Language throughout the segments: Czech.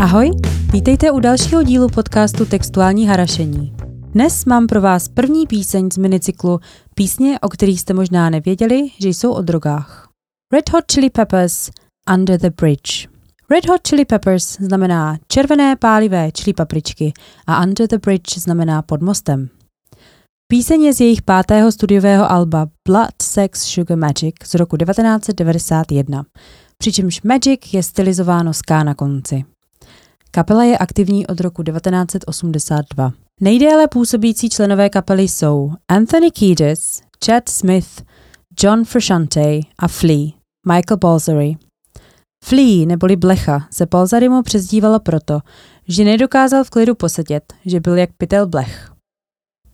Ahoj, vítejte u dalšího dílu podcastu Textuální harašení. Dnes mám pro vás první píseň z minicyklu Písně, o kterých jste možná nevěděli, že jsou o drogách. Red Hot Chili Peppers Under the Bridge. Red Hot Chili Peppers znamená červené pálivé čili papričky a Under the Bridge znamená pod mostem. Píseň je z jejich pátého studiového alba Blood, Sex, Sugar Magic z roku 1991, přičemž Magic je stylizováno s K na konci. Kapela je aktivní od roku 1982. Nejdéle působící členové kapely jsou Anthony Kiedis, Chad Smith, John Frusciante a Flea, Michael Balsary. Flea neboli Blecha se Balzarymu přezdívalo proto, že nedokázal v klidu posedět, že byl jak pytel blech.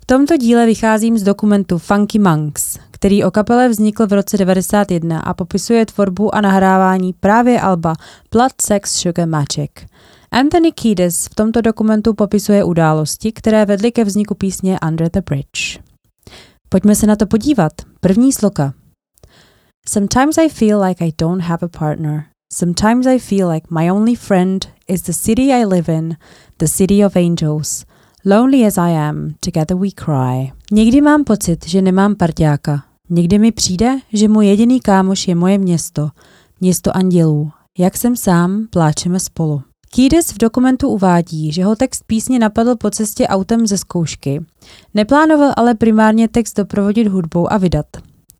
V tomto díle vycházím z dokumentu Funky Monks, který o kapele vznikl v roce 91 a popisuje tvorbu a nahrávání právě alba Blood Sex Sugar Magic – Anthony Kiedis v tomto dokumentu popisuje události, které vedly ke vzniku písně Under the Bridge. Pojďme se na to podívat. První sloka. Sometimes I feel like I don't have a partner. Sometimes I feel like my only friend is the city I live in, the city of angels. Lonely as I am, together we cry. Někdy mám pocit, že nemám parťáka. Někdy mi přijde, že můj jediný kámoš je moje město, město andělů. Jak jsem sám, pláčeme spolu. Kiedis v dokumentu uvádí, že ho text písně napadl po cestě autem ze zkoušky. Neplánoval ale primárně text doprovodit hudbou a vydat.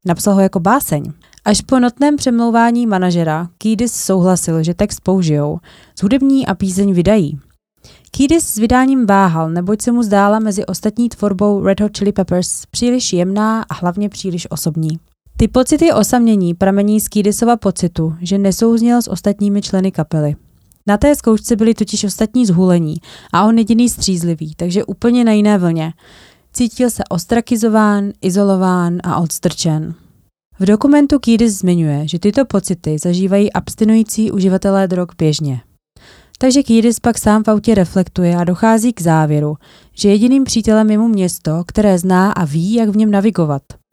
Napsal ho jako báseň. Až po notném přemlouvání manažera Kiedis souhlasil, že text použijou, z hudební a píseň vydají. Kiedis s vydáním váhal, neboť se mu zdála mezi ostatní tvorbou Red Hot Chili Peppers příliš jemná a hlavně příliš osobní. Ty pocity osamění pramení z Kiedisova pocitu, že nesouznil s ostatními členy kapely. Na té zkoušce byli totiž ostatní zhulení a on jediný střízlivý, takže úplně na jiné vlně. Cítil se ostrakizován, izolován a odstrčen. V dokumentu Kiedis zmiňuje, že tyto pocity zažívají abstinující uživatelé drog běžně. Takže Kiedis pak sám v autě reflektuje a dochází k závěru, že jediným přítelem je mu město, které zná a ví, jak v něm navigovat –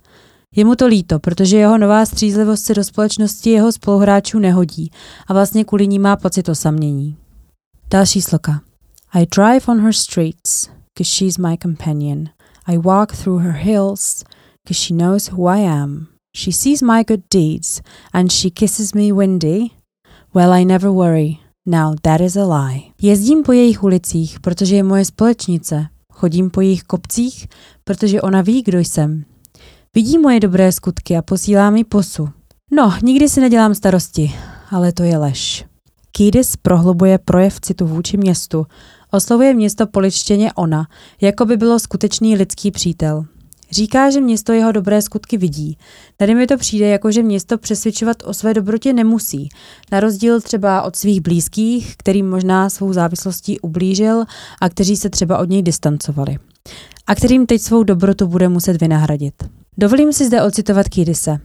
je mu to líto, protože jeho nová střízlivost se do společnosti jeho spoluhráčů nehodí a vlastně kvůli ní má pocit osamění. Další sloka. I drive on her streets, cause she's my companion. I walk through her hills, cause she knows who I am. She sees my good deeds, and she kisses me windy. Well, I never worry. Now that is a lie. Jezdím po jejich ulicích, protože je moje společnice. Chodím po jejich kopcích, protože ona ví, kdo jsem. Vidí moje dobré skutky a posílá mi posu. No, nikdy si nedělám starosti, ale to je lež. Kiedis prohlubuje projev citu vůči městu. Oslovuje město poličtěně ona, jako by bylo skutečný lidský přítel. Říká, že město jeho dobré skutky vidí. Tady mi to přijde jako, že město přesvědčovat o své dobrotě nemusí. Na rozdíl třeba od svých blízkých, kterým možná svou závislostí ublížil a kteří se třeba od něj distancovali. A kterým teď svou dobrotu bude muset vynahradit. Dovolím si zde ocitovat Kirise.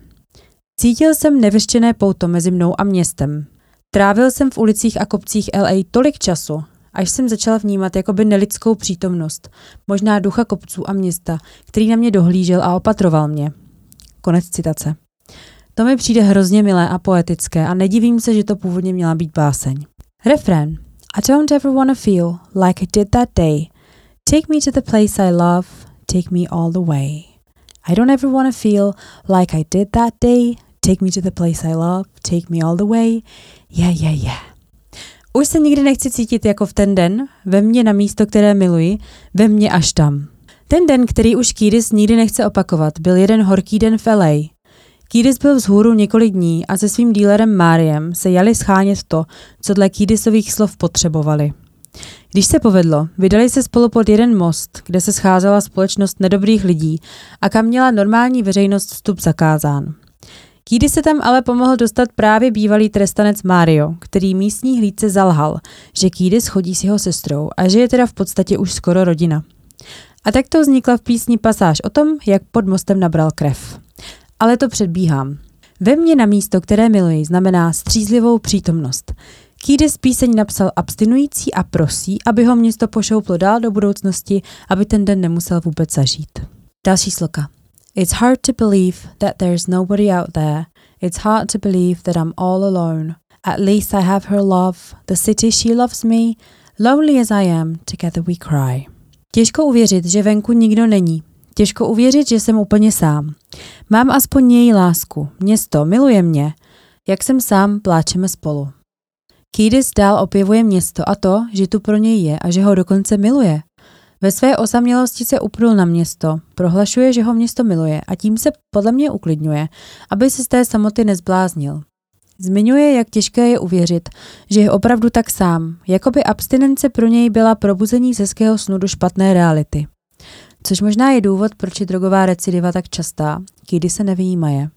Cítil jsem nevyštěné pouto mezi mnou a městem. Trávil jsem v ulicích a kopcích LA tolik času, až jsem začal vnímat jakoby nelidskou přítomnost, možná ducha kopců a města, který na mě dohlížel a opatroval mě. Konec citace. To mi přijde hrozně milé a poetické a nedivím se, že to původně měla být báseň. Refrén. I don't ever wanna feel like I did that day. Take me to the place I love, take me all the way. I don't ever want to feel like I did that day. Take me to the place I love, take me all the way. Yeah, yeah, yeah. Už se nikdy nechci cítit jako v ten den, ve mně na místo, které miluji, ve mně až tam. Ten den, který už Kýdis nikdy nechce opakovat, byl jeden horký den v LA. Kýdis byl vzhůru několik dní a se svým dílerem Máriem se jali schánět to, co dle Kýdisových slov potřebovali. Když se povedlo, vydali se spolu pod jeden most, kde se scházela společnost nedobrých lidí a kam měla normální veřejnost vstup zakázán. Kýdy se tam ale pomohl dostat právě bývalý trestanec Mario, který místní hlídce zalhal, že Kýdy schodí s jeho sestrou a že je teda v podstatě už skoro rodina. A tak to vznikla v písni pasáž o tom, jak pod mostem nabral krev. Ale to předbíhám. Ve mně na místo, které miluji, znamená střízlivou přítomnost. Kýdes píseň napsal abstinující a prosí, aby ho město pošouplo dál do budoucnosti, aby ten den nemusel vůbec zažít. Další sloka. It's hard to believe that there's nobody out there. It's hard to believe that I'm all alone. At least I have her love, the city she loves me, lonely as I am, together we cry. Těžko uvěřit, že venku nikdo není. Těžko uvěřit, že jsem úplně sám. Mám aspoň její lásku. Město miluje mě. Jak jsem sám, pláčeme spolu. Kiedis dál opěvuje město a to, že tu pro něj je a že ho dokonce miluje. Ve své osamělosti se upnul na město, prohlašuje, že ho město miluje a tím se podle mě uklidňuje, aby se z té samoty nezbláznil. Zmiňuje, jak těžké je uvěřit, že je opravdu tak sám, jako by abstinence pro něj byla probuzení z snu do špatné reality. Což možná je důvod, proč je drogová recidiva tak častá, kdy se nevýjímaje.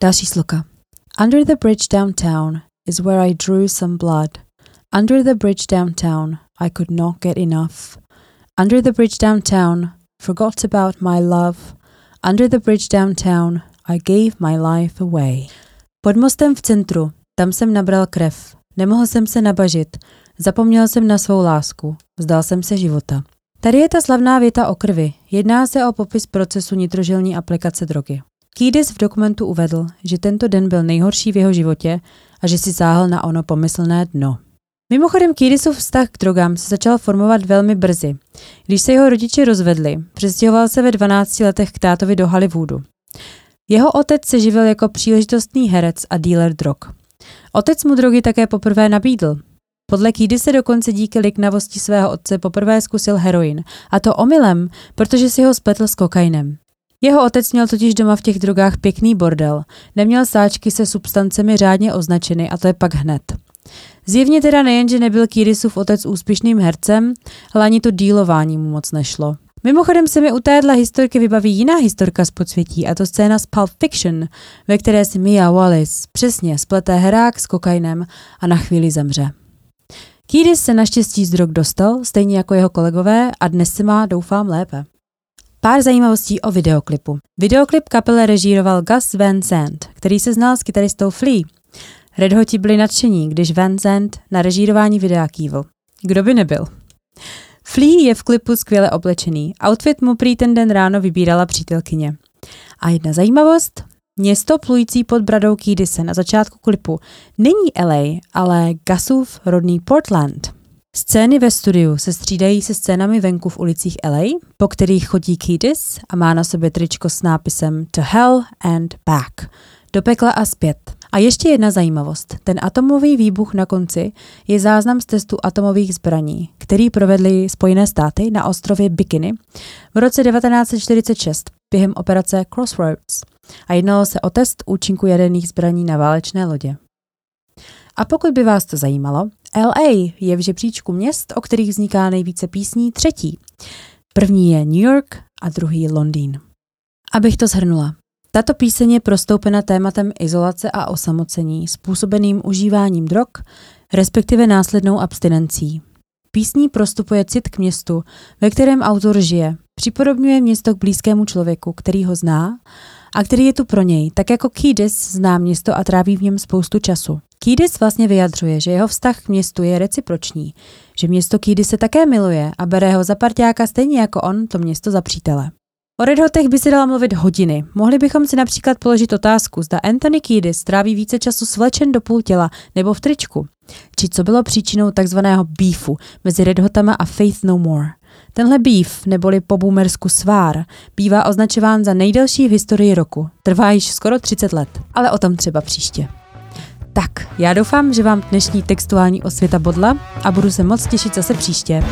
Další sloka. Under the bridge downtown is where I drew some blood. Under the bridge downtown I could not get enough. Under the bridge downtown forgot about my love. Under the bridge downtown I gave my life away. Pod mostem v centru, tam jsem nabral krev. Nemohl jsem se nabažit. Zapomněl jsem na svou lásku. Vzdal jsem se života. Tady je ta slavná věta o krvi. Jedná se o popis procesu nitrožilní aplikace drogy. Kiedis v dokumentu uvedl, že tento den byl nejhorší v jeho životě a že si záhl na ono pomyslné dno. Mimochodem Kiedisův vztah k drogám se začal formovat velmi brzy. Když se jeho rodiče rozvedli, přestěhoval se ve 12 letech k tátovi do Hollywoodu. Jeho otec se živil jako příležitostný herec a dealer drog. Otec mu drogy také poprvé nabídl. Podle Kýdy se dokonce díky liknavosti svého otce poprvé zkusil heroin, a to omylem, protože si ho spletl s kokainem. Jeho otec měl totiž doma v těch drogách pěkný bordel, neměl sáčky se substancemi řádně označeny a to je pak hned. Zjevně teda nejen, že nebyl Kýrisův otec úspěšným hercem, ale ani to dílování mu moc nešlo. Mimochodem se mi u téhle historky vybaví jiná historka z podsvětí, a to scéna z Pulp Fiction, ve které si Mia Wallace přesně spleté herák s kokainem a na chvíli zemře. Kiedis se naštěstí z drog dostal, stejně jako jeho kolegové, a dnes se má, doufám, lépe. Pár zajímavostí o videoklipu. Videoklip kapele režíroval Gus Van Sant, který se znal s kytaristou Flea. Red Hoti byli nadšení, když Van Sant na režírování videa kývl. Kdo by nebyl? Flea je v klipu skvěle oblečený. Outfit mu prý ten den ráno vybírala přítelkyně. A jedna zajímavost, Město plující pod bradou Kýdise na začátku klipu není LA, ale Gasův rodný Portland. Scény ve studiu se střídají se scénami venku v ulicích LA, po kterých chodí Kiedis a má na sobě tričko s nápisem To Hell and Back. Do pekla a zpět. A ještě jedna zajímavost. Ten atomový výbuch na konci je záznam z testu atomových zbraní, který provedly Spojené státy na ostrově Bikini v roce 1946 během operace Crossroads. A jednalo se o test účinku jaderných zbraní na válečné lodě. A pokud by vás to zajímalo, LA je v žebříčku měst, o kterých vzniká nejvíce písní, třetí. První je New York a druhý Londýn. Abych to zhrnula. Tato píseň je prostoupena tématem izolace a osamocení, způsobeným užíváním drog, respektive následnou abstinencí. Písní prostupuje cit k městu, ve kterém autor žije, připodobňuje město k blízkému člověku, který ho zná a který je tu pro něj, tak jako Kiedis zná město a tráví v něm spoustu času. Kiedis vlastně vyjadřuje, že jeho vztah k městu je reciproční, že město Kiedis se také miluje a bere ho za parťáka stejně jako on to město za přítele. O Red Hotech by se dala mluvit hodiny. Mohli bychom si například položit otázku, zda Anthony Kiedis tráví více času svlečen do půl těla nebo v tričku. Či co bylo příčinou takzvaného beefu mezi Red Hotama a Faith No More. Tenhle beef, neboli po boomersku svár, bývá označován za nejdelší v historii roku. Trvá již skoro 30 let, ale o tom třeba příště. Tak, já doufám, že vám dnešní textuální osvěta bodla a budu se moc těšit zase příště.